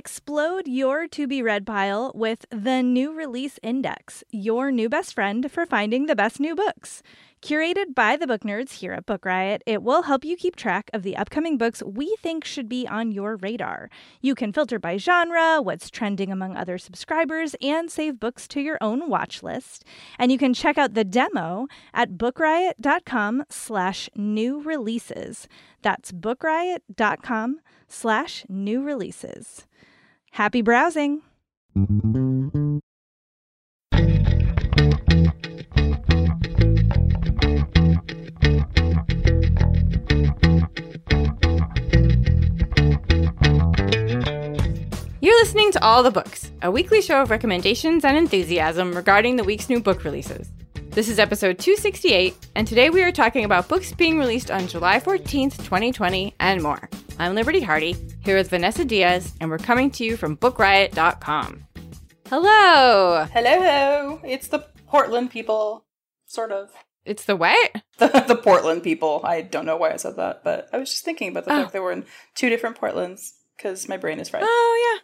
Explode your to be read pile with the New Release Index, your new best friend for finding the best new books. Curated by the book nerds here at Book Riot, it will help you keep track of the upcoming books we think should be on your radar. You can filter by genre, what's trending among other subscribers, and save books to your own watch list. And you can check out the demo at bookriot.com slash new releases. That's bookriot.com slash new releases. Happy browsing! You're listening to All the Books, a weekly show of recommendations and enthusiasm regarding the week's new book releases. This is episode 268, and today we are talking about books being released on July 14th, 2020, and more. I'm Liberty Hardy, here with Vanessa Diaz, and we're coming to you from BookRiot.com. Hello! Hello, it's the Portland people, sort of. It's the what? The, the Portland people. I don't know why I said that, but I was just thinking about the Oh. fact they were in two different Portlands because my brain is fried. Oh, yeah.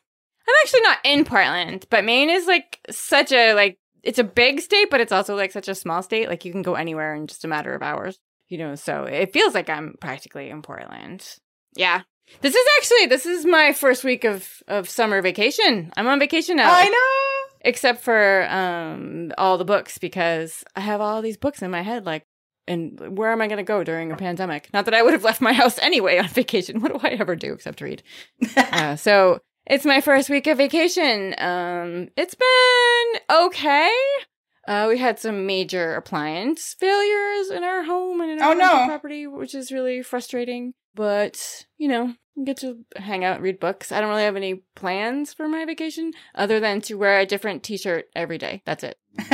I'm actually not in Portland, but Maine is like such a, like, it's a big state, but it's also like such a small state. Like, you can go anywhere in just a matter of hours, you know, so it feels like I'm practically in Portland. Yeah. This is actually, this is my first week of, of summer vacation. I'm on vacation now. I know. except for um all the books because I have all these books in my head like and where am I going to go during a pandemic? Not that I would have left my house anyway on vacation. What do I ever do except read? uh, so it's my first week of vacation. Um, it's been okay. Uh, we had some major appliance failures in our home and in our Oh, no. property, which is really frustrating. But you know, get to hang out, read books. I don't really have any plans for my vacation other than to wear a different T-shirt every day. That's it.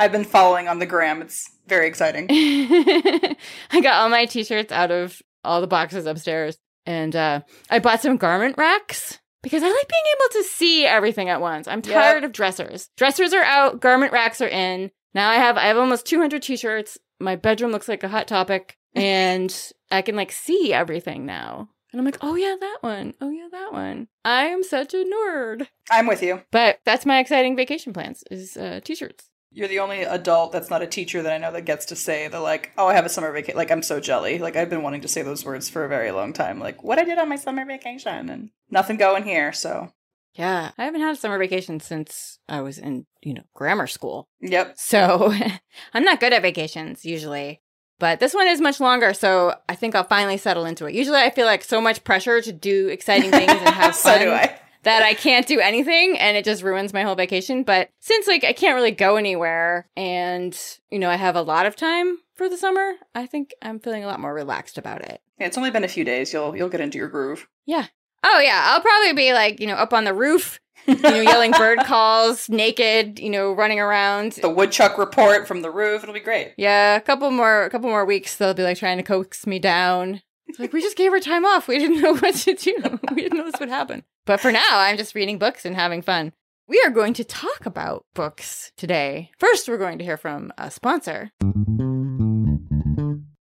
I've been following on the gram. It's very exciting. I got all my t-shirts out of all the boxes upstairs and uh, I bought some garment racks because I like being able to see everything at once. I'm Yep. tired of dressers. Dressers are out, garment racks are in. Now I have I have almost 200 t-shirts. My bedroom looks like a hot topic and I can like see everything now. And I'm like, "Oh yeah, that one. Oh yeah, that one." I am such a nerd. I'm with you. But that's my exciting vacation plans is uh, t-shirts. You're the only adult that's not a teacher that I know that gets to say the like, oh, I have a summer vacation. Like, I'm so jelly. Like, I've been wanting to say those words for a very long time. Like, what I did on my summer vacation and nothing going here. So, Yeah, I haven't had a summer vacation since I was in, you know, grammar school. yep. So I'm not good at vacations usually. But this one is much longer, so I think I'll finally settle into it. Usually I feel like so much pressure to do exciting things and have fun. so do I. that I can't do anything and it just ruins my whole vacation. But since like I can't really go anywhere and, you know, I have a lot of time for the summer, I think I'm feeling a lot more relaxed about it. Yeah, it's only been a few days. You'll you'll get into your groove. Yeah. Oh yeah, I'll probably be like, you know, up on the roof, you know, yelling bird calls, naked, you know, running around. The woodchuck report from the roof. It'll be great. Yeah, a couple more, a couple more weeks. They'll be like trying to coax me down. It's like we just gave her time off. We didn't know what to do. We didn't know this would happen. But for now, I'm just reading books and having fun. We are going to talk about books today. First, we're going to hear from a sponsor.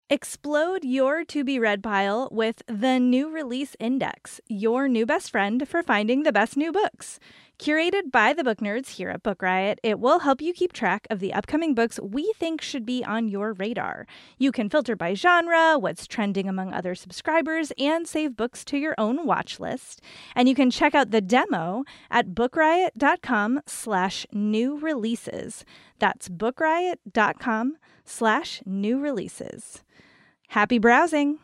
Explode your to be read pile with the New Release Index, your new best friend for finding the best new books. Curated by the book nerds here at Book Riot, it will help you keep track of the upcoming books we think should be on your radar. You can filter by genre, what's trending among other subscribers, and save books to your own watch list. And you can check out the demo at bookriot.com slash new releases. That's bookriot.com slash new releases. Happy browsing!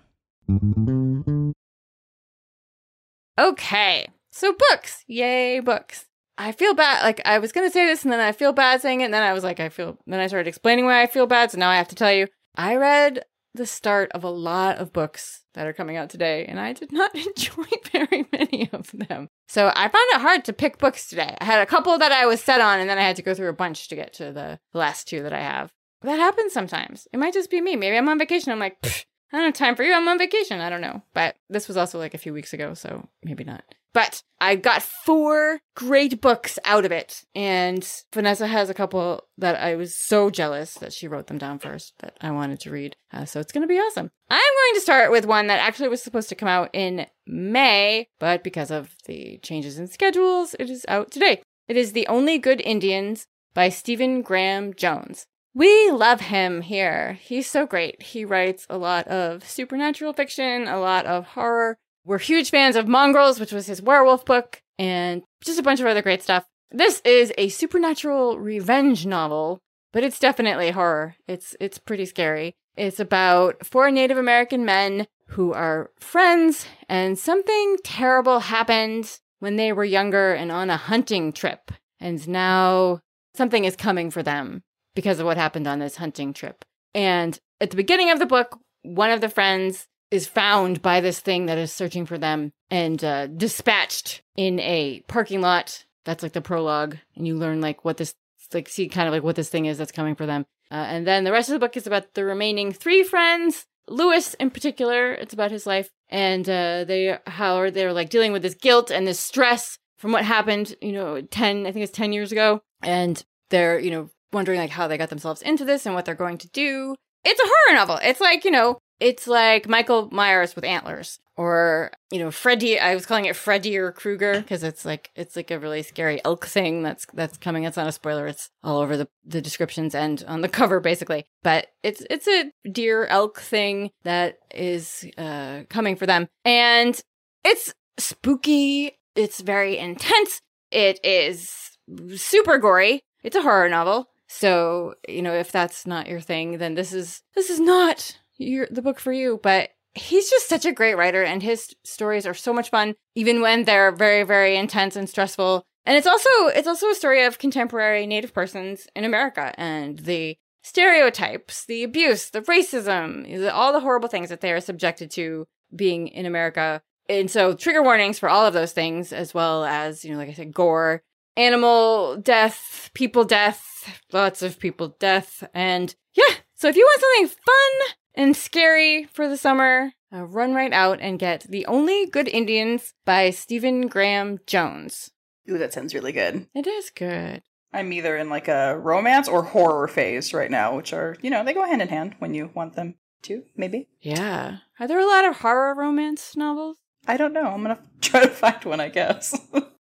Okay, so books. Yay, books. I feel bad. Like, I was going to say this and then I feel bad saying it. And then I was like, I feel, then I started explaining why I feel bad. So now I have to tell you, I read the start of a lot of books that are coming out today and I did not enjoy very many of them. So I found it hard to pick books today. I had a couple that I was set on and then I had to go through a bunch to get to the last two that I have. That happens sometimes. It might just be me. Maybe I'm on vacation. I'm like, "Pfft, I don't have time for you. I'm on vacation. I don't know. But this was also like a few weeks ago, so maybe not. But I got four great books out of it. And Vanessa has a couple that I was so jealous that she wrote them down first that I wanted to read. Uh, so it's going to be awesome. I'm going to start with one that actually was supposed to come out in May, but because of the changes in schedules, it is out today. It is The Only Good Indians by Stephen Graham Jones. We love him here. He's so great. He writes a lot of supernatural fiction, a lot of horror. We're huge fans of Mongrels, which was his werewolf book, and just a bunch of other great stuff. This is a supernatural revenge novel, but it's definitely horror. It's it's pretty scary. It's about four Native American men who are friends and something terrible happened when they were younger and on a hunting trip. And now something is coming for them because of what happened on this hunting trip. And at the beginning of the book, one of the friends is found by this thing that is searching for them and uh, dispatched in a parking lot. That's like the prologue, and you learn like what this like see kind of like what this thing is that's coming for them. Uh, and then the rest of the book is about the remaining three friends. Lewis, in particular, it's about his life, and uh, they how are they're like dealing with this guilt and this stress from what happened. You know, ten I think it's ten years ago, and they're you know wondering like how they got themselves into this and what they're going to do. It's a horror novel. It's like, you know, it's like Michael Myers with antlers or, you know, Freddy, I was calling it Freddy or Krueger because it's like it's like a really scary elk thing that's that's coming. It's not a spoiler. It's all over the the descriptions and on the cover basically. But it's it's a deer elk thing that is uh coming for them. And it's spooky. It's very intense. It is super gory. It's a horror novel. So, you know, if that's not your thing, then this is this is not your the book for you, but he's just such a great writer and his stories are so much fun even when they're very very intense and stressful. And it's also it's also a story of contemporary native persons in America and the stereotypes, the abuse, the racism, all the horrible things that they are subjected to being in America. And so trigger warnings for all of those things as well as, you know, like I said gore animal death, people death, lots of people death. And yeah, so if you want something fun and scary for the summer, uh, run right out and get The Only Good Indians by Stephen Graham Jones. Ooh, that sounds really good. It is good. I'm either in like a romance or horror phase right now, which are, you know, they go hand in hand when you want them to, maybe. Yeah. Are there a lot of horror romance novels? I don't know. I'm going to try to find one, I guess.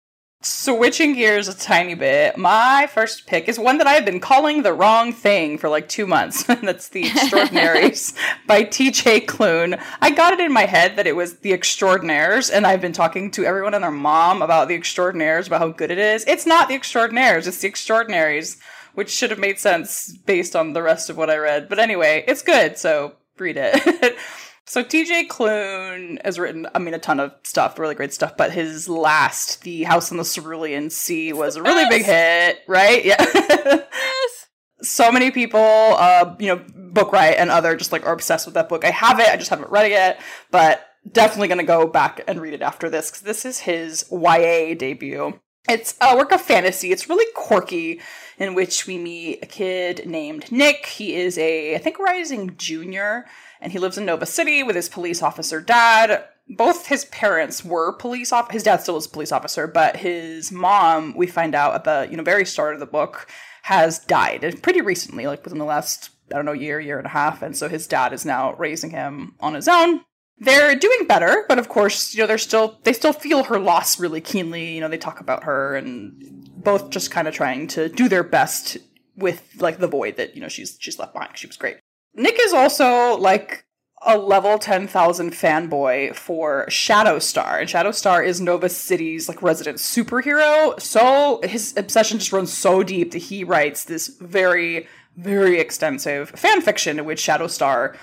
Switching gears a tiny bit, my first pick is one that I've been calling the wrong thing for like two months. That's The Extraordinaries by TJ Klune. I got it in my head that it was The Extraordinaires, and I've been talking to everyone and their mom about The Extraordinaires, about how good it is. It's not The Extraordinaires, it's The Extraordinaries, which should have made sense based on the rest of what I read. But anyway, it's good, so read it. So TJ Klune has written, I mean, a ton of stuff, really great stuff, but his last, The House on the Cerulean Sea, was a really big hit, right? Yeah. yes. So many people, uh, you know, Book Riot and other just like are obsessed with that book. I have it, I just haven't read it yet, but definitely gonna go back and read it after this because this is his YA debut. It's a work of fantasy. It's really quirky, in which we meet a kid named Nick. He is a, I think, rising junior and he lives in Nova City with his police officer dad. Both his parents were police off. His dad still is a police officer, but his mom, we find out at the you know very start of the book, has died and pretty recently, like within the last I don't know year, year and a half. And so his dad is now raising him on his own. They're doing better, but of course, you know, they're still they still feel her loss really keenly. You know, they talk about her and both just kind of trying to do their best with like the void that you know she's she's left behind. She was great. Nick is also like a level 10,000 fanboy for Shadow Star. And Shadow Star is Nova City's like resident superhero. So his obsession just runs so deep that he writes this very, very extensive fan fiction in which Shadowstar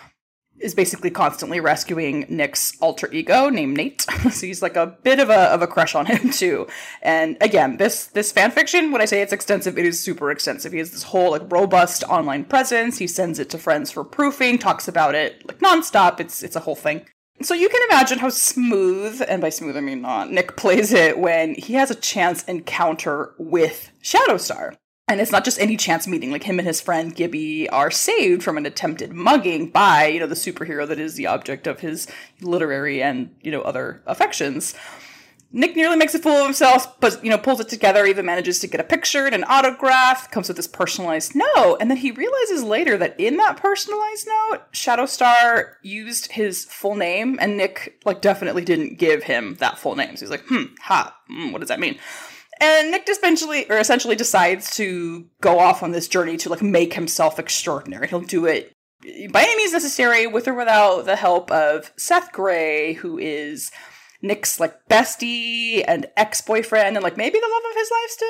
is basically constantly rescuing Nick's alter ego named Nate. so he's like a bit of a of a crush on him too. And again, this this fan fiction, when I say it's extensive, it is super extensive. He has this whole like robust online presence. He sends it to friends for proofing, talks about it like nonstop. It's it's a whole thing. So you can imagine how smooth, and by smooth I mean not, Nick plays it when he has a chance encounter with Shadowstar. And it's not just any chance meeting. Like him and his friend Gibby are saved from an attempted mugging by, you know, the superhero that is the object of his literary and, you know, other affections. Nick nearly makes a fool of himself, but you know, pulls it together, even manages to get a picture and an autograph, comes with this personalized note, and then he realizes later that in that personalized note, Shadowstar used his full name, and Nick like definitely didn't give him that full name. So he's like, hmm, ha, mm, what does that mean? And Nick essentially or essentially, decides to go off on this journey to like make himself extraordinary. He'll do it by any means necessary, with or without the help of Seth Grey, who is Nick's like bestie and ex boyfriend, and like maybe the love of his life still.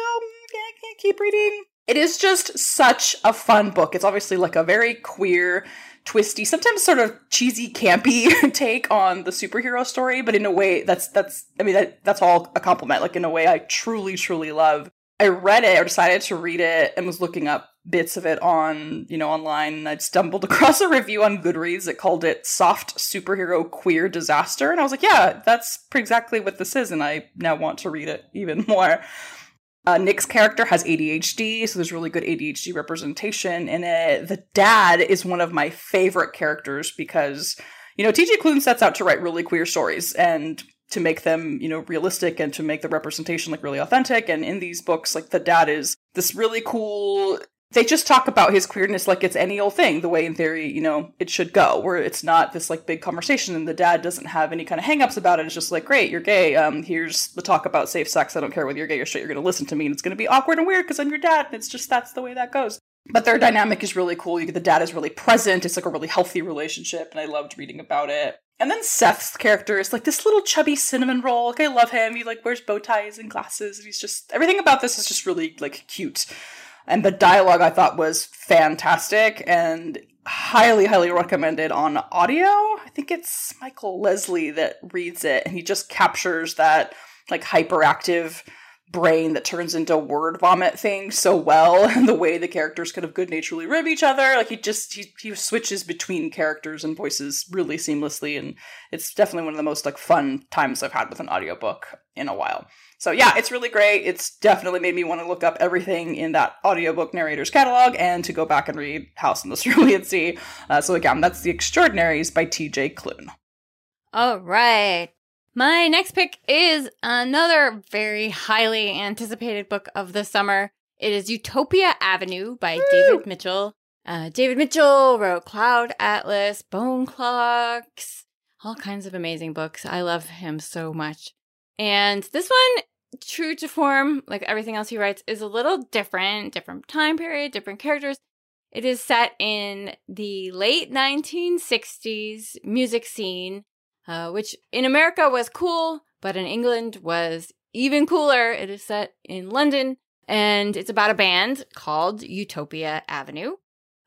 Yeah, I can't keep reading. It is just such a fun book. It's obviously like a very queer, twisty, sometimes sort of cheesy, campy take on the superhero story, but in a way that's that's I mean that, that's all a compliment. Like in a way I truly, truly love. I read it or decided to read it and was looking up bits of it on, you know, online. And I'd stumbled across a review on Goodreads that called it soft superhero queer disaster. And I was like, yeah, that's exactly what this is. And I now want to read it even more. Uh, Nick's character has ADHD, so there's really good ADHD representation in it. The dad is one of my favorite characters because, you know, TJ Klune sets out to write really queer stories. And to make them, you know, realistic and to make the representation like really authentic. And in these books, like the dad is this really cool they just talk about his queerness like it's any old thing, the way in theory, you know, it should go, where it's not this like big conversation and the dad doesn't have any kind of hangups about it. It's just like, great, you're gay. Um, here's the talk about safe sex. I don't care whether you're gay or straight, you're gonna listen to me and it's gonna be awkward and weird because I'm your dad. And it's just that's the way that goes. But their dynamic is really cool. You get the dad is really present. It's like a really healthy relationship, and I loved reading about it. And then Seth's character is like this little chubby cinnamon roll. Like I love him. He like wears bow ties and glasses, and he's just everything about this is just really like cute. And the dialogue I thought was fantastic and highly, highly recommended on audio. I think it's Michael Lesley that reads it, and he just captures that like hyperactive brain that turns into word vomit thing so well and the way the characters kind of good naturally rib each other like he just he, he switches between characters and voices really seamlessly and it's definitely one of the most like fun times i've had with an audiobook in a while so yeah, it's really great. It's definitely made me want to look up everything in that audiobook narrator's catalog and to go back and read House in the Cerulean Sea. Uh, so again, that's The Extraordinaries by T.J. Klune. All right. My next pick is another very highly anticipated book of the summer. It is Utopia Avenue by Woo! David Mitchell. Uh, David Mitchell wrote Cloud Atlas, Bone Clocks, all kinds of amazing books. I love him so much. And this one true to form, like everything else he writes, is a little different, different time period, different characters. It is set in the late 1960s music scene, uh, which in America was cool, but in England was even cooler. It is set in London, and it's about a band called Utopia Avenue,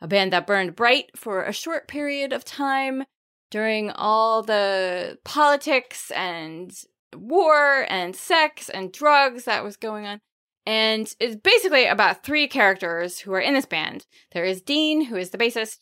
a band that burned bright for a short period of time during all the politics and war and sex and drugs that was going on. And it's basically about three characters who are in this band. There is Dean, who is the bassist.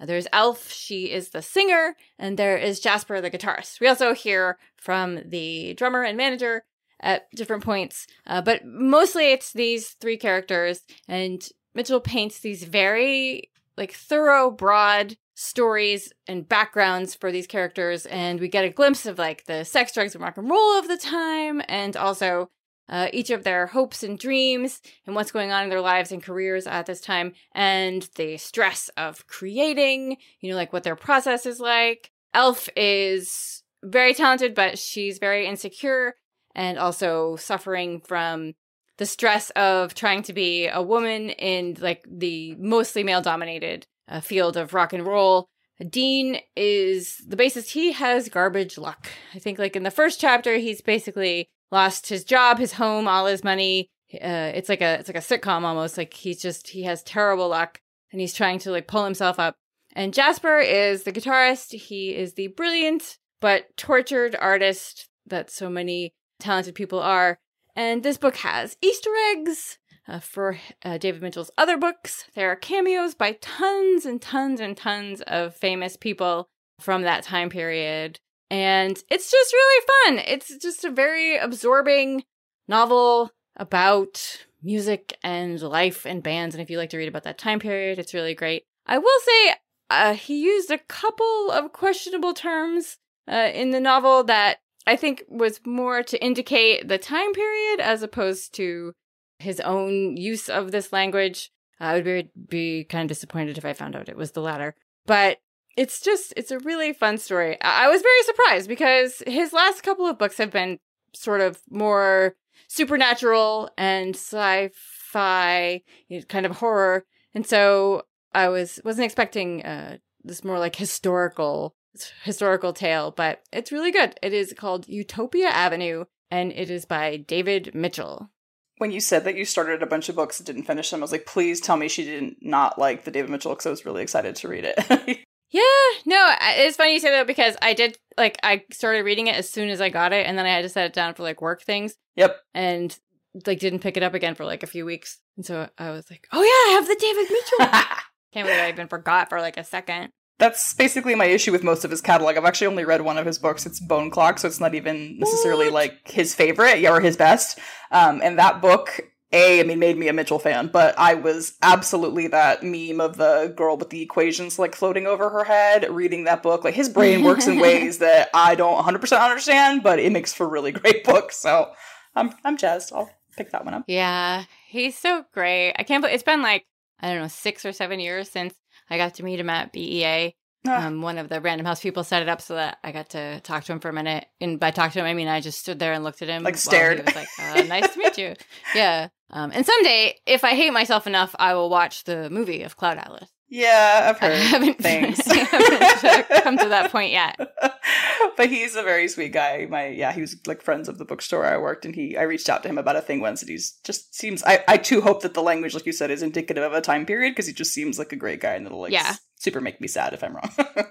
There's Elf, she is the singer. And there is Jasper, the guitarist. We also hear from the drummer and manager at different points. Uh, but mostly it's these three characters. And Mitchell paints these very like thorough, broad stories and backgrounds for these characters and we get a glimpse of like the sex drugs and rock and roll of the time and also uh, each of their hopes and dreams and what's going on in their lives and careers at this time and the stress of creating you know like what their process is like. Elf is very talented but she's very insecure and also suffering from the stress of trying to be a woman in like the mostly male dominated uh, field of rock and roll. Dean is the bassist. He has garbage luck. I think, like in the first chapter, he's basically lost his job, his home, all his money. Uh, it's like a it's like a sitcom almost. Like he's just he has terrible luck, and he's trying to like pull himself up. And Jasper is the guitarist. He is the brilliant but tortured artist that so many talented people are. And this book has Easter eggs uh, for uh, David Mitchell's other books, there are cameos by tons and tons and tons of famous people from that time period. And it's just really fun. It's just a very absorbing novel about music and life and bands. And if you like to read about that time period, it's really great. I will say uh, he used a couple of questionable terms uh, in the novel that I think was more to indicate the time period as opposed to his own use of this language. I would be, be kind of disappointed if I found out it was the latter. But it's just, it's a really fun story. I, was very surprised because his last couple of books have been sort of more supernatural and sci-fi, you know, kind of horror. And so I was wasn't expecting uh, this more like historical historical tale, but it's really good. It is called Utopia Avenue, and it is by David Mitchell. When you said that you started a bunch of books and didn't finish them, I was like, please tell me she didn't not like the David Mitchell because I was really excited to read it. yeah, no, it's funny you say that because I did like I started reading it as soon as I got it, and then I had to set it down for like work things. Yep, and like didn't pick it up again for like a few weeks, and so I was like, oh yeah, I have the David Mitchell. Can't believe I even forgot for like a second. That's basically my issue with most of his catalog. I've actually only read one of his books. It's Bone Clock, so it's not even necessarily what? like his favorite or his best. Um, and that book, a, I mean, made me a Mitchell fan, but I was absolutely that meme of the girl with the equations like floating over her head, reading that book. Like his brain works in ways that I don't 100% understand, but it makes for really great books. So I'm I'm jazzed. I'll pick that one up. Yeah, he's so great. I can't believe it's been like I don't know six or seven years since I got to meet him at BEA. Ah. Um, one of the Random House people set it up so that I got to talk to him for a minute. And by talk to him, I mean I just stood there and looked at him, like stared. He was like, uh, "Nice to meet you." Yeah. Um, and someday, if I hate myself enough, I will watch the movie of Cloud Atlas. Yeah, I've heard I haven't, things. I haven't come to that point yet. but he's a very sweet guy. My yeah, he was like friends of the bookstore I worked, and he I reached out to him about a thing once, and he's just seems. I I too hope that the language, like you said, is indicative of a time period because he just seems like a great guy, and it'll like yeah. super make me sad if I'm wrong.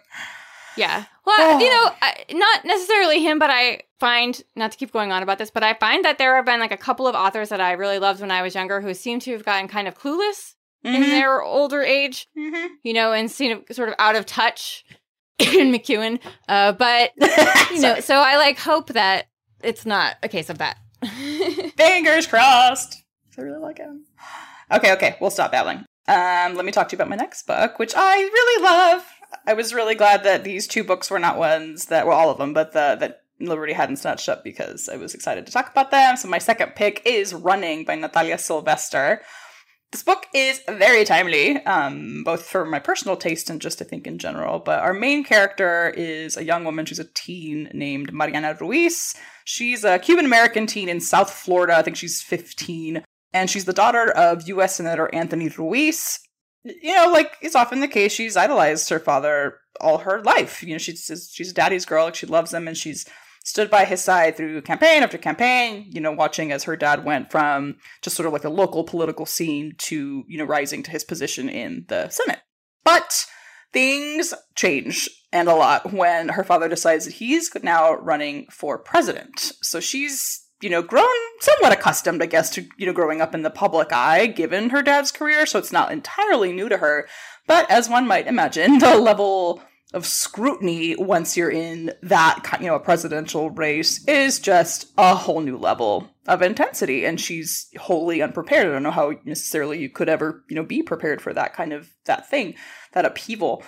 yeah, well, you know, I, not necessarily him, but I find not to keep going on about this, but I find that there have been like a couple of authors that I really loved when I was younger who seem to have gotten kind of clueless mm-hmm. in their older age, mm-hmm. you know, and seen sort of out of touch Ian McEwan. Uh, but you know, so I like hope that it's not a case of that. Fingers crossed. I really like him. Okay, okay, we'll stop babbling. Um, let me talk to you about my next book, which I really love. I was really glad that these two books were not ones that well, all of them, but the that Liberty hadn't snatched up because I was excited to talk about them. So my second pick is Running by Natalia Sylvester, this book is very timely, um, both for my personal taste and just I think in general. But our main character is a young woman. She's a teen named Mariana Ruiz. She's a Cuban American teen in South Florida. I think she's 15. And she's the daughter of U.S. Senator Anthony Ruiz. You know, like it's often the case, she's idolized her father all her life. You know, she's she's daddy's girl. Like she loves him, and she's stood by his side through campaign after campaign, you know, watching as her dad went from just sort of like a local political scene to, you know, rising to his position in the Senate. But things change and a lot when her father decides that he's now running for president. So she's, you know, grown somewhat accustomed, I guess, to, you know, growing up in the public eye given her dad's career. So it's not entirely new to her. But as one might imagine, the level of scrutiny once you're in that you know a presidential race is just a whole new level of intensity and she's wholly unprepared. I don't know how necessarily you could ever you know be prepared for that kind of that thing that upheaval.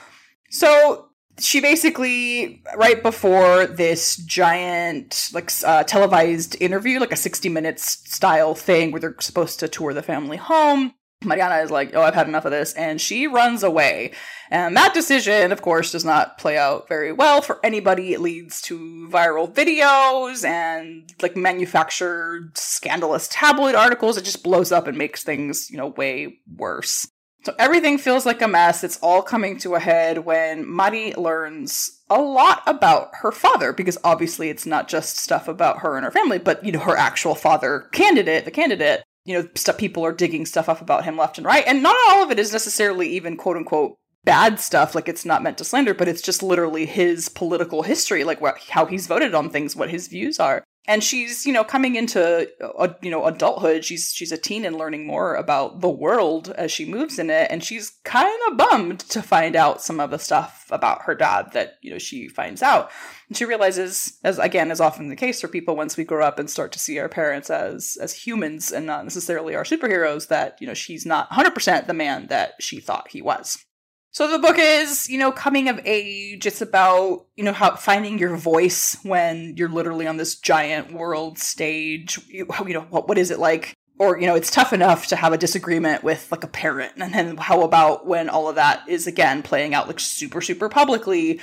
So she basically right before this giant like uh, televised interview like a 60 minutes style thing where they're supposed to tour the family home Mariana is like, oh, I've had enough of this, and she runs away. And that decision, of course, does not play out very well for anybody. It leads to viral videos and like manufactured scandalous tabloid articles. It just blows up and makes things, you know, way worse. So everything feels like a mess. It's all coming to a head when Mari learns a lot about her father, because obviously it's not just stuff about her and her family, but, you know, her actual father candidate, the candidate you know, stuff people are digging stuff up about him left and right, and not all of it is necessarily even quote unquote bad stuff. Like it's not meant to slander, but it's just literally his political history, like how he's voted on things, what his views are. And she's, you know, coming into, uh, you know, adulthood. She's she's a teen and learning more about the world as she moves in it. And she's kind of bummed to find out some of the stuff about her dad that you know she finds out. And she realizes, as again is often the case for people, once we grow up and start to see our parents as as humans and not necessarily our superheroes, that you know she's not 100% the man that she thought he was. So the book is, you know, coming of age. It's about, you know, how finding your voice when you're literally on this giant world stage. You, you know, what, what is it like? Or, you know, it's tough enough to have a disagreement with like a parent. And then how about when all of that is again playing out like super, super publicly?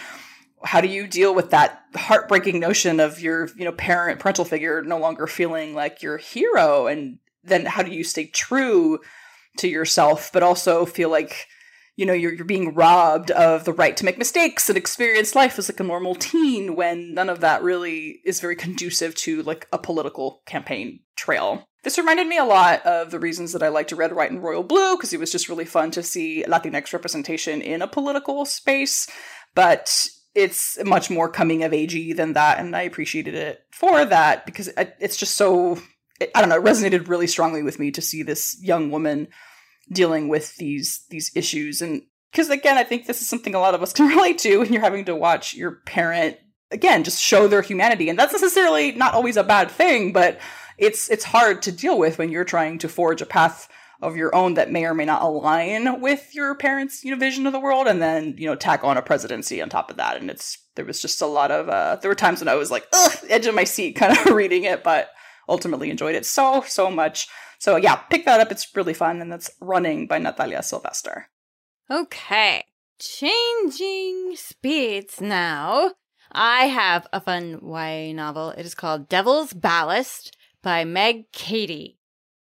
How do you deal with that heartbreaking notion of your, you know, parent, parental figure no longer feeling like your hero? And then how do you stay true to yourself, but also feel like, you know you're, you're being robbed of the right to make mistakes and experience life as like a normal teen when none of that really is very conducive to like a political campaign trail this reminded me a lot of the reasons that I liked Red, White, and Royal Blue because it was just really fun to see Latinx representation in a political space. But it's much more coming of agey than that, and I appreciated it for that because uh, it's just so I don't know, it resonated really strongly with me to see this young woman dealing with these these issues. And because again i think this is something a lot of us can relate to when you're having to watch your parent again just show their humanity. And that's necessarily not always a bad thing but it's it's hard to deal with when you're trying to forge a path of your own that may or may not align with your parents you know vision of the world and then you know tack on a presidency on top of that. And it's there was just a lot of uh there were times when i was like edge of my seat kind of reading it. But ultimately enjoyed it so so much so yeah, pick that up. It's really fun, and that's Running by Natalia Sylvester. Okay, changing speeds now. I have a fun YA novel. It is called Devil's Ballast by Meg Caddy.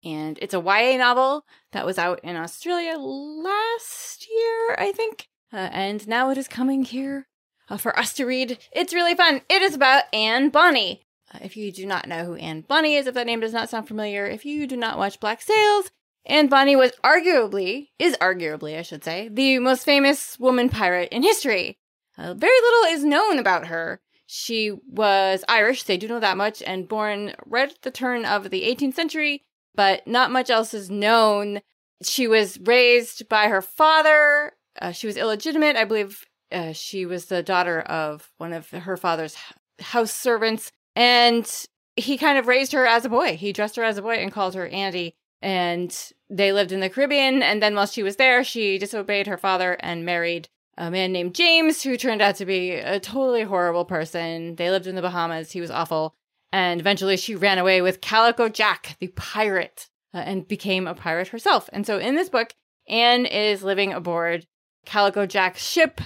And it's a YA novel that was out in Australia last year, I think. Uh, and now it is coming here uh, for us to read. It's really fun. It is about Anne Bonny, if you do not know who Anne Bonny is, if that name does not sound familiar, if you do not watch Black Sails, Anne Bonny was arguably, is arguably, I should say, the most famous woman pirate in history. Uh, very little is known about her. She was Irish, they do know that much, and born right at the turn of the 18th century, but not much else is known. She was raised by her father. Uh, she was illegitimate. I believe uh, she was the daughter of one of her father's house servants. And he kind of raised her as a boy. He dressed her as a boy and called her Andy. And they lived in the Caribbean. And then while she was there, she disobeyed her father and married a man named James, who turned out to be a totally horrible person. They lived in the Bahamas. He was awful. And eventually she ran away with Calico Jack, the pirate, uh, and became a pirate herself. And so in this book, Anne is living aboard Calico Jack's ship,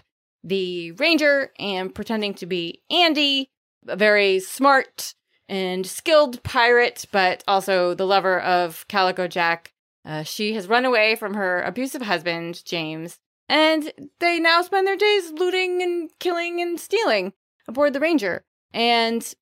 the Ranger, and pretending to be Andy a very smart and skilled pirate, but also the lover of Calico Jack. Uh, she has run away from her abusive husband, James, and they now spend their days looting and killing and stealing aboard the Ranger. And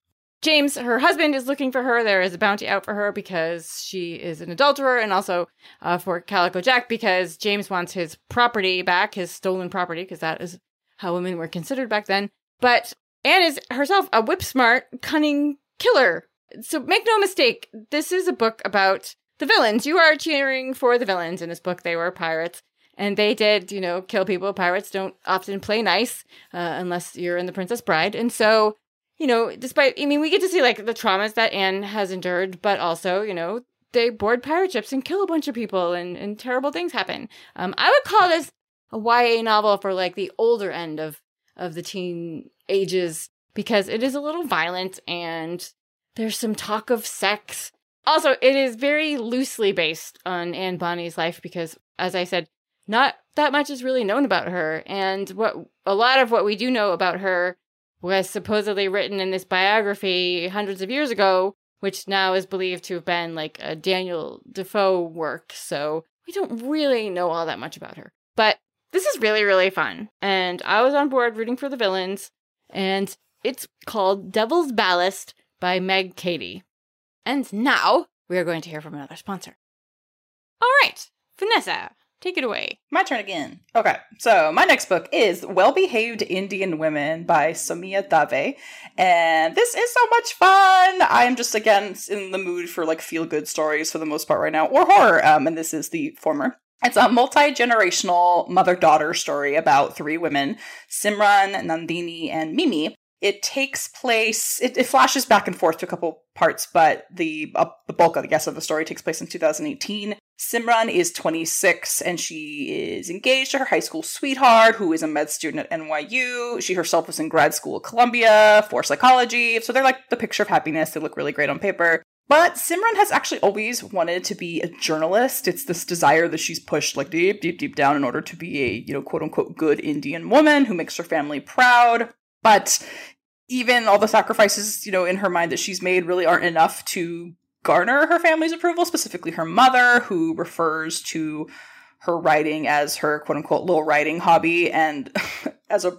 James, her husband, is looking for her. There is a bounty out for her because she is an adulterer, and also uh, for Calico Jack because James wants his property back, his stolen property, because that is how women were considered back then. But Anne is herself a whip smart, cunning killer. So make no mistake, this is a book about the villains. You are cheering for the villains in this book. They were pirates. And they did, you know, kill people. Pirates don't often play nice uh, unless you're in The Princess Bride. And so, you know, despite, I mean, we get to see like the traumas that Anne has endured, but also, you know, they board pirate ships and kill a bunch of people and, and terrible things happen. Um, I would call this a YA novel for like the older end of of the teen ages because it is a little violent and there's some talk of sex. Also, it is very loosely based on Anne Bonny's life because, as I said, not that much is really known about her. And what a lot of what we do know about her was supposedly written in this biography hundreds of years ago, which now is believed to have been like a Daniel Defoe work. So we don't really know all that much about her. But this is really, really fun. And I was on board rooting for the villains. And it's called Devil's Ballast by Meg Caddy. And now we are going to hear from another sponsor. All right, Vanessa, Take it away. My turn again. Okay, so my next book is Well Behaved Indian Women by Saumya Dave. And this is so much fun. I am just, again, in the mood for like feel good stories for the most part right now, or horror. Um, and this is the former. It's a multi generational mother daughter story about three women Simran, Nandini, and Mimi. It takes place, it, it flashes back and forth to a couple parts, but the, uh, the bulk, I guess, of the story takes place in 2018. Simran is 26 and she is engaged to her high school sweetheart, who is a med student at NYU. She herself was in grad school at Columbia for psychology. So they're like the picture of happiness. They look really great on paper. But Simran has actually always wanted to be a journalist. It's this desire that she's pushed like deep, deep, deep down in order to be a, you know, quote unquote good Indian woman who makes her family proud. But even all the sacrifices, you know, in her mind that she's made really aren't enough to garner her family's approval, specifically her mother, who refers to her writing as her quote unquote little writing hobby. And as a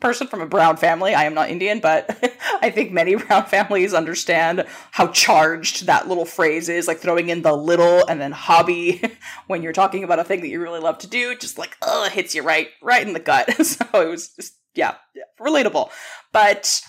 person from a brown family, I am not Indian, but I think many brown families understand how charged that little phrase is, like throwing in the little and then hobby when you're talking about a thing that you really love to do, just like, oh, it hits you right, right in the gut. so it was just, yeah, relatable. But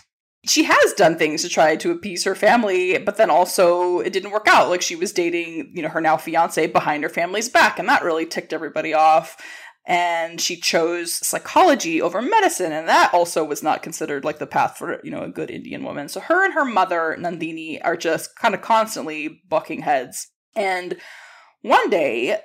she has done things to try to appease her family, but then also it didn't work out. Like she was dating, you know, her now fiance behind her family's back, and that really ticked everybody off. And she chose psychology over medicine, and that also was not considered like the path for, you know, a good Indian woman. So her and her mother, Nandini, are just kind of constantly bucking heads. And one day,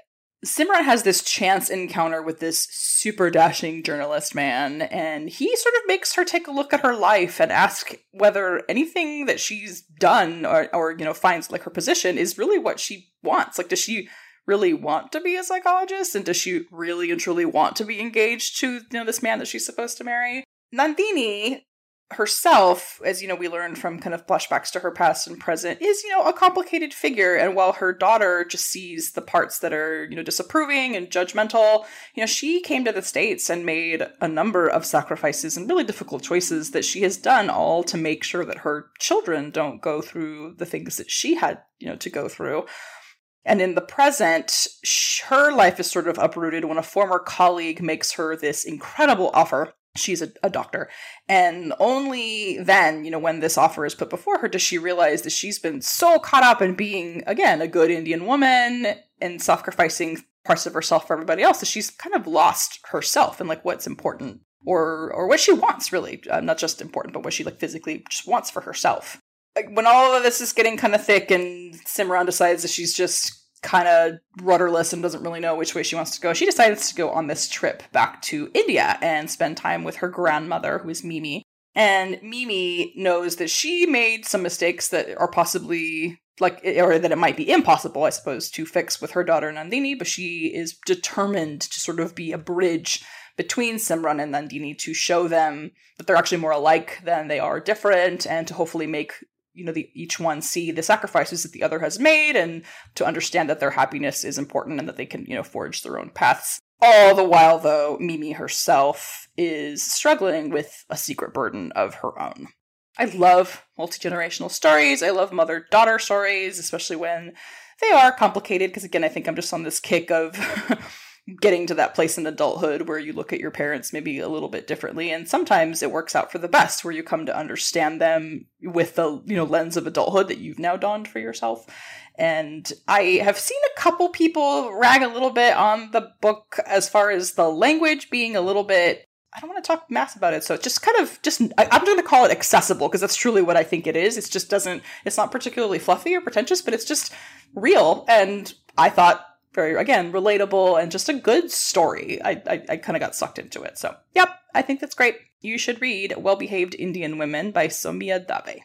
Simran has this chance encounter with this super dashing journalist man, and he sort of makes her take a look at her life and ask whether anything that she's done or, or you know, finds like her position is really what she wants. Like, does she really want to be a psychologist? And does she really and truly want to be engaged to, you know, this man that she's supposed to marry? Nandini herself, as you know, we learned from kind of flashbacks to her past and present, is, you know, a complicated figure. And while her daughter just sees the parts that are, you know, disapproving and judgmental, you know, she came to the States and made a number of sacrifices and really difficult choices that she has done all to make sure that her children don't go through the things that she had, you know, to go through. And in the present, her life is sort of uprooted when a former colleague makes her this incredible offer she's a, a, doctor. And only then you know when this offer is put before her does she realize that she's been so caught up in being again a good indian woman and sacrificing parts of herself for everybody else that she's kind of lost herself and like what's important or or what she wants really. Uh, not just important but what she like physically just wants for herself. Like when all of this is getting kind of thick and simran decides that she's just kind of rudderless and doesn't really know which way she wants to go, she decides to go on this trip back to India and spend time with her grandmother, who is Mimi. And Mimi knows that she made some mistakes that are possibly like, or that it might be impossible, I suppose, to fix with her daughter Nandini, but she is determined to sort of be a bridge between Simran and Nandini to show them that they're actually more alike than they are different and to hopefully make you know the, each one see the sacrifices that the other has made and to understand that their happiness is important and that they can you know forge their own paths. All the while though mimi herself is struggling with a secret burden of her own. I love multi-generational stories. I love mother-daughter stories especially when they are complicated because again i think i'm just on this kick of getting to that place in adulthood where you look at your parents maybe a little bit differently and sometimes it works out for the best where you come to understand them with the you know lens of adulthood that you've now donned for yourself and i have seen a couple people rag a little bit on the book as far as the language being a little bit I don't want to talk mass about it. So it's just kind of just I, am going to call it accessible because that's truly what I think it is. It just doesn't. It's not particularly fluffy or pretentious, but it's just real. And I thought very again relatable and just a good story. I I, I kind of got sucked into it. So yep, I think that's great. You should read Well Behaved Indian Women by Saumya Dave.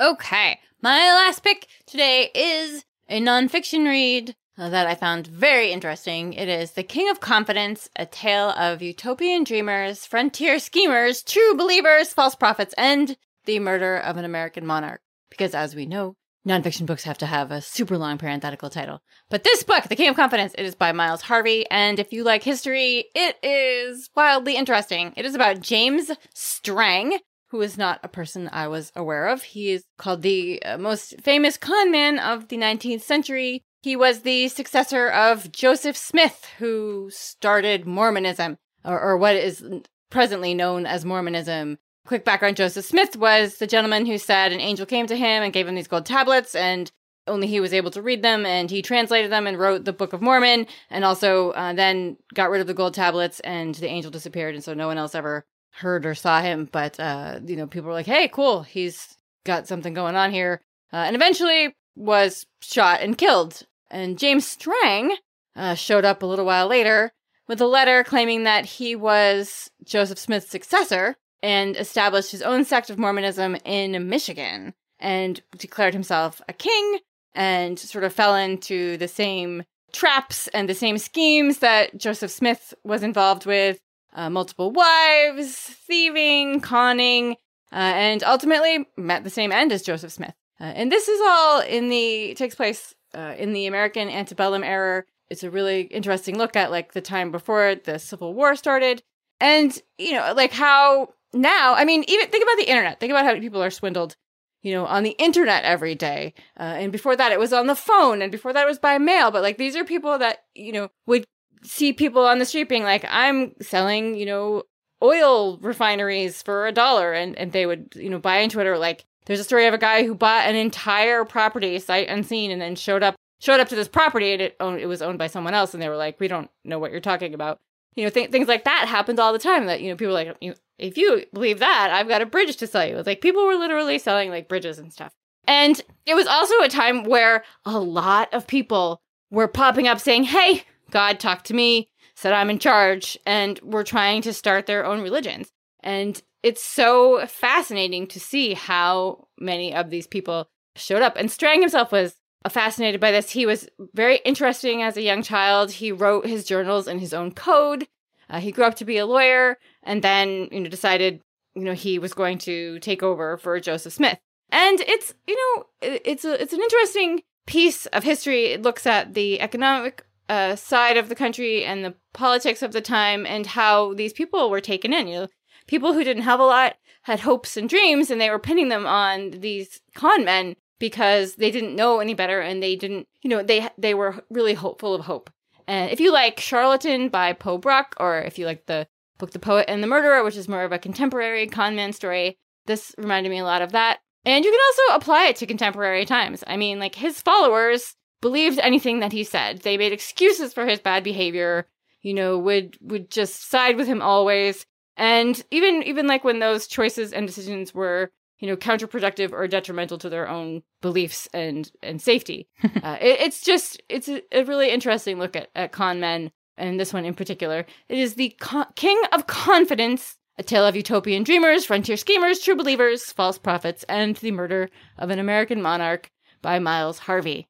Okay, my last pick today is a nonfiction read uh, that I found very interesting. It is The King of Confidence, a tale of utopian dreamers, frontier schemers, true believers, false prophets, and the murder of an American monarch. Because as we know, nonfiction books have to have a super long parenthetical title. But this book, The King of Confidence, it is by Miles Harvey. And if you like history, it is wildly interesting. It is about James Strang, who is not a person I was aware of. He is called the uh, most famous con man of the 19th century. He was the successor of Joseph Smith, who started Mormonism, or, or what is presently known as Mormonism. Quick background Joseph Smith was the gentleman who said an angel came to him and gave him these gold tablets, and only he was able to read them, and he translated them and wrote the Book of Mormon, and also uh, then got rid of the gold tablets, and the angel disappeared, and so no one else ever heard or saw him. But uh, you know, people were like, "Hey, cool, he's got something going on here," uh, and eventually was shot and killed. And James Strang uh, showed up a little while later with a letter claiming that he was Joseph Smith's successor and established his own sect of Mormonism in Michigan and declared himself a king and sort of fell into the same traps and the same schemes that Joseph Smith was involved with uh, multiple wives, thieving, conning, uh, and ultimately met the same end as Joseph Smith. Uh, and this is all in the takes place uh, in the American antebellum era. It's a really interesting look at like the time before the Civil War started, and you know, like how now. I mean, even think about the internet. Think about how many people are swindled you know, on the internet every day. Uh, and before that, it was on the phone. And before that, it was by mail. But like, these are people that, you know, would see people on the street being like, I'm selling, you know, oil refineries for a dollar. And, and they would, you know, buy into it or like, there's a story of a guy who bought an entire property sight unseen and then showed up showed up to this property and it owned, it was owned by someone else and they were like we don't know what you're talking about you know th- things like that happens all the time that you know people like if you believe that, I've got a bridge to sell you. It's like people were literally selling like bridges and stuff. And it was also a time where a lot of people were popping up saying, Hey, God talked to me, said I'm in charge, and were trying to start their own religions. And it's so fascinating to see how many of these people showed up. And Strang himself was fascinated by this. He was very interesting as a young child. He wrote his journals in his own code. Uh, he grew up to be a lawyer and then, you know, decided, you know, he was going to take over for Joseph Smith. And it's, you know, it's a, it's an interesting piece of history. It looks at the economic uh, side of the country and the politics of the time and how these people were taken in. You know, people who didn't have a lot had hopes and dreams and they were pinning them on these con men because they didn't know any better and they didn't, you know, they they were really hopeful of hope. And if you like Charlatan by Pope Brock, or if you like the book The Poet and the Murderer, which is more of a contemporary conman story, this reminded me a lot of that. And you can also apply it to contemporary times. I mean, like his followers believed anything that he said. They made excuses for his bad behavior, you know, would would just side with him always. And even even like when those choices and decisions were you know, counterproductive or detrimental to their own beliefs and and safety. uh, it, it's just it's a, a, really interesting look at, at con men, and this one in particular. It is the con- King of Confidence, a tale of utopian dreamers, frontier schemers, true believers, false prophets, and the murder of an American monarch by Miles Harvey.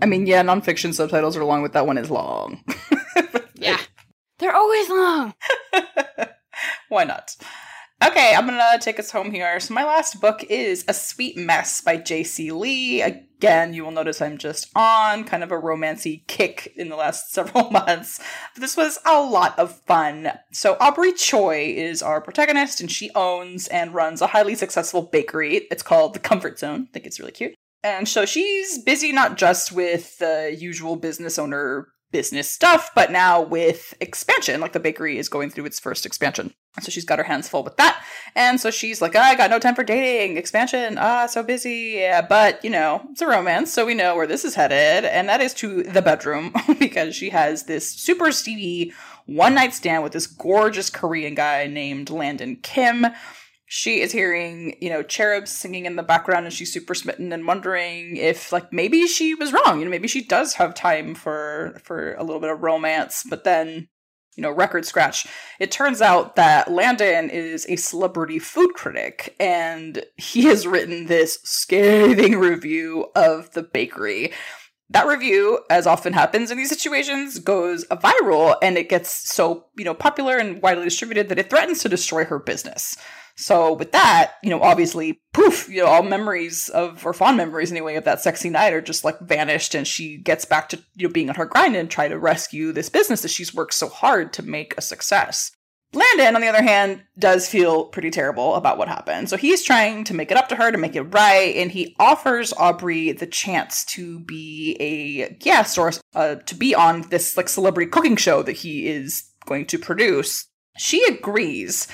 I mean, yeah, nonfiction subtitles are long, but that one is long. yeah, they're always long. Why not? Okay, I'm gonna take us home here. So my last book is A Sweet Mess by Jayci Lee. Again, you will notice I'm just on kind of a romancy kick in the last several months. But this was a lot of fun. So Aubrey Choi is our protagonist, and she owns and runs a highly successful bakery. It's called The Comfort Zone. I think it's really cute. And so she's busy not just with the usual business owner business stuff, but now with expansion. Like the bakery is going through its first expansion. So she's got her hands full with that. And so she's like, I got no time for dating, expansion, ah, so busy. Yeah, but you know, it's a romance, so we know where this is headed. And that is to the bedroom because she has this super steamy one night stand with this gorgeous Korean guy named Landon Kim she is hearing, you know, cherubs singing in the background and she's super smitten and wondering if like maybe she was wrong. You know, maybe she does have time for for a little bit of romance, but then you know, record scratch. It turns out that Landon is a celebrity food critic and he has written this scathing review of the bakery. That review, as often happens in these situations, goes viral and it gets so, you know, popular and widely distributed that it threatens to destroy her business. So with that, you know, obviously, poof, you know, all memories of or fond memories anyway of that sexy night are just like vanished, and she gets back to you know being on her grind and try to rescue this business that she's worked so hard to make a success. Landon, on the other hand, does feel pretty terrible about what happened. So he's trying to make it up to her, to make it right, and he offers Aubrey the chance to be a guest or uh, to be on this like celebrity cooking show that he is going to produce. She agrees,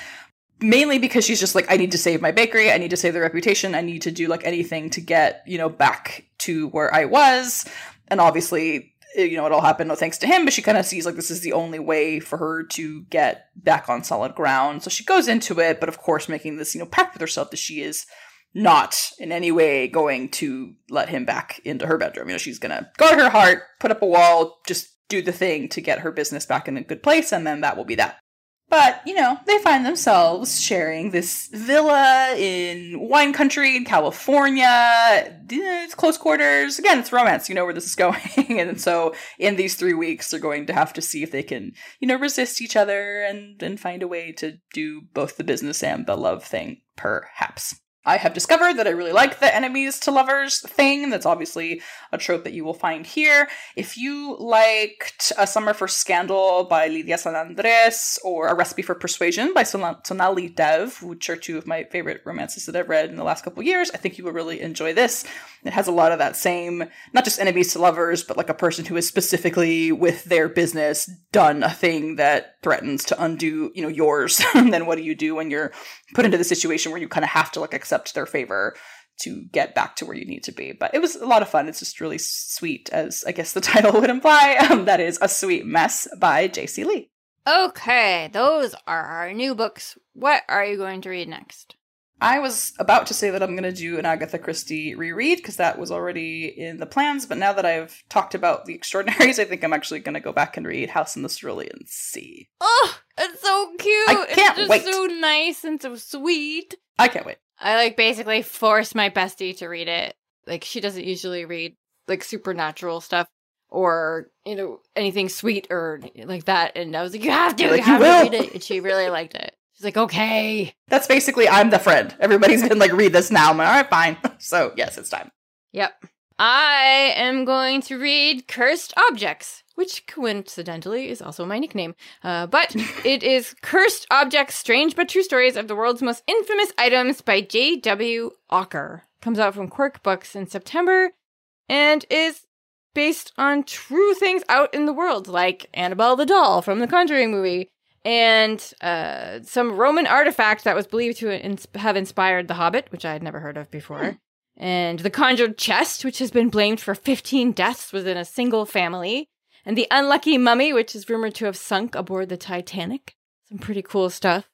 mainly because she's just like, I need to save my bakery, I need to save the reputation, I need to do like anything to get, you know, back to where I was. And obviously, eh, you know, it all happened no thanks to him, but she kind of sees like this is the only way for her to get back on solid ground. So she goes into it, but of course, making this, you know, pact with herself that she is not in any way going to let him back into her bedroom. You know, she's to guard her heart, put up a wall, just do the thing to get her business back in a good place, and then that will be that. But, you know, they find themselves sharing this villa in wine country in California. It's close quarters. Again, it's romance. You know where this is going. and so in these three weeks, they're going to have to see if they can, you know, resist each other and, and find a way to do both the business and the love thing, perhaps. I have discovered that I really like the enemies to lovers thing. That's obviously a trope that you will find here. If you liked A Summer for Scandal by Lydia San Andres or A Recipe for Persuasion by Sonali Dev, which are two of my favorite romances that I've read in the last couple years, I think you will really enjoy this. It has a lot of that same, not just enemies to lovers, but like a person who has specifically with their business done a thing that threatens to undo, you know, yours. then what do you do when you're put into the situation where you kind of have to like accept their favor to get back to where you need to be. But it was a lot of fun. It's just really sweet, as I guess the title would imply. Um, that is A Sweet Mess by Jayci Lee. Okay, those are our new books. What are you going to read next? I was about to say that I'm going to do an Agatha Christie reread because that was already in the plans, but now that I've talked about The Extraordinaries, I think I'm actually going to go back and read House in the Cerulean Sea. Oh, it's so cute. I can't it's just wait. so nice and so sweet. I can't wait. I like basically forced my bestie to read it. Like she doesn't usually read like supernatural stuff or you know anything sweet or like that, and I was like, you have to, You're you like, "You have to will." read it, and she really liked it. She's like, okay, That's basically I'm the friend. Everybody's been like, read this now. I'm like, all right, fine. So yes, it's time. yep. I am going to read Cursed Objects, which coincidentally is also my nickname. Uh, but it is Cursed Objects Strange but True Stories of the World's Most Infamous Items by J.W. Ocker. Comes out from Quirk Books in September and is based on true things out in the world, like Annabelle the doll from the Conjuring movie. And uh, some Roman artifact that was believed to ins- have inspired The Hobbit, which I had never heard of before and the conjured chest, which has been blamed for 15 deaths within a single family, and the unlucky mummy, which is rumored to have sunk aboard the Titanic. Some pretty cool stuff.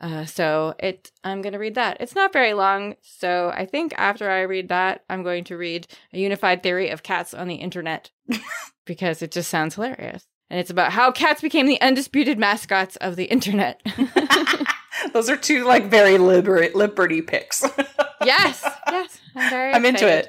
Uh, so it, I'm going to read that. It's not very long, so I think after I read that, I'm going to read a unified theory of cats on the internet because it just sounds hilarious. And it's about how cats became the undisputed mascots of the internet. Those are two like very liber- liberty picks. yes, yes, I'm very. I'm into it.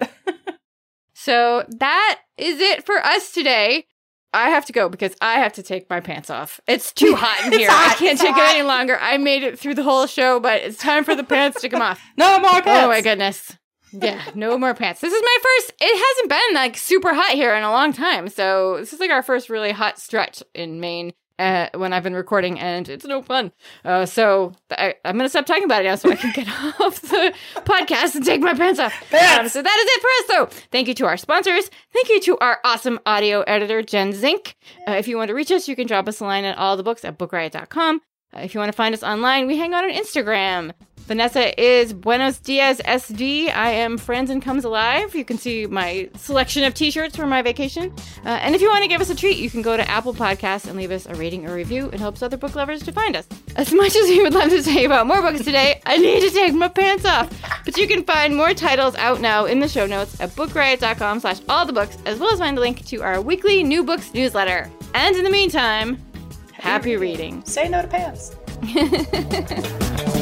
So that is it for us today. I have to go because I have to take my pants off. It's too hot in here. hot, I can't take hot. it any longer. I made it through the whole show, but it's time for the pants to come off. No more pants. Oh my goodness. Yeah, no more pants. This is my first. It hasn't been like super hot here in a long time. So this is like our first really hot stretch in Maine uh, when I've been recording, and it's no fun. Uh, so I, I'm going to stop talking about it now so I can get off the podcast and take my pants off. Um, so that is it for us, though. Thank you to our sponsors. Thank you to our awesome audio editor, Jen Zink. Uh, if you want to reach us, you can drop us a line at all the books at bookriot.com. Uh, if you want to find us online, we hang out on Instagram. Vanessa is Buenos Diaz SD. I am Franzen Comes Alive. You can see my selection of t shirts from my vacation. Uh, and if you want to give us a treat, you can go to Apple Podcasts and leave us a rating or review. It helps other book lovers to find us. As much as we would love to you about more books today, I need to take my pants off. But you can find more titles out now in the show notes at bookriot.com slash all the books, as well as find a link to our weekly new books newsletter. And in the meantime, happy reading. Say no to pants.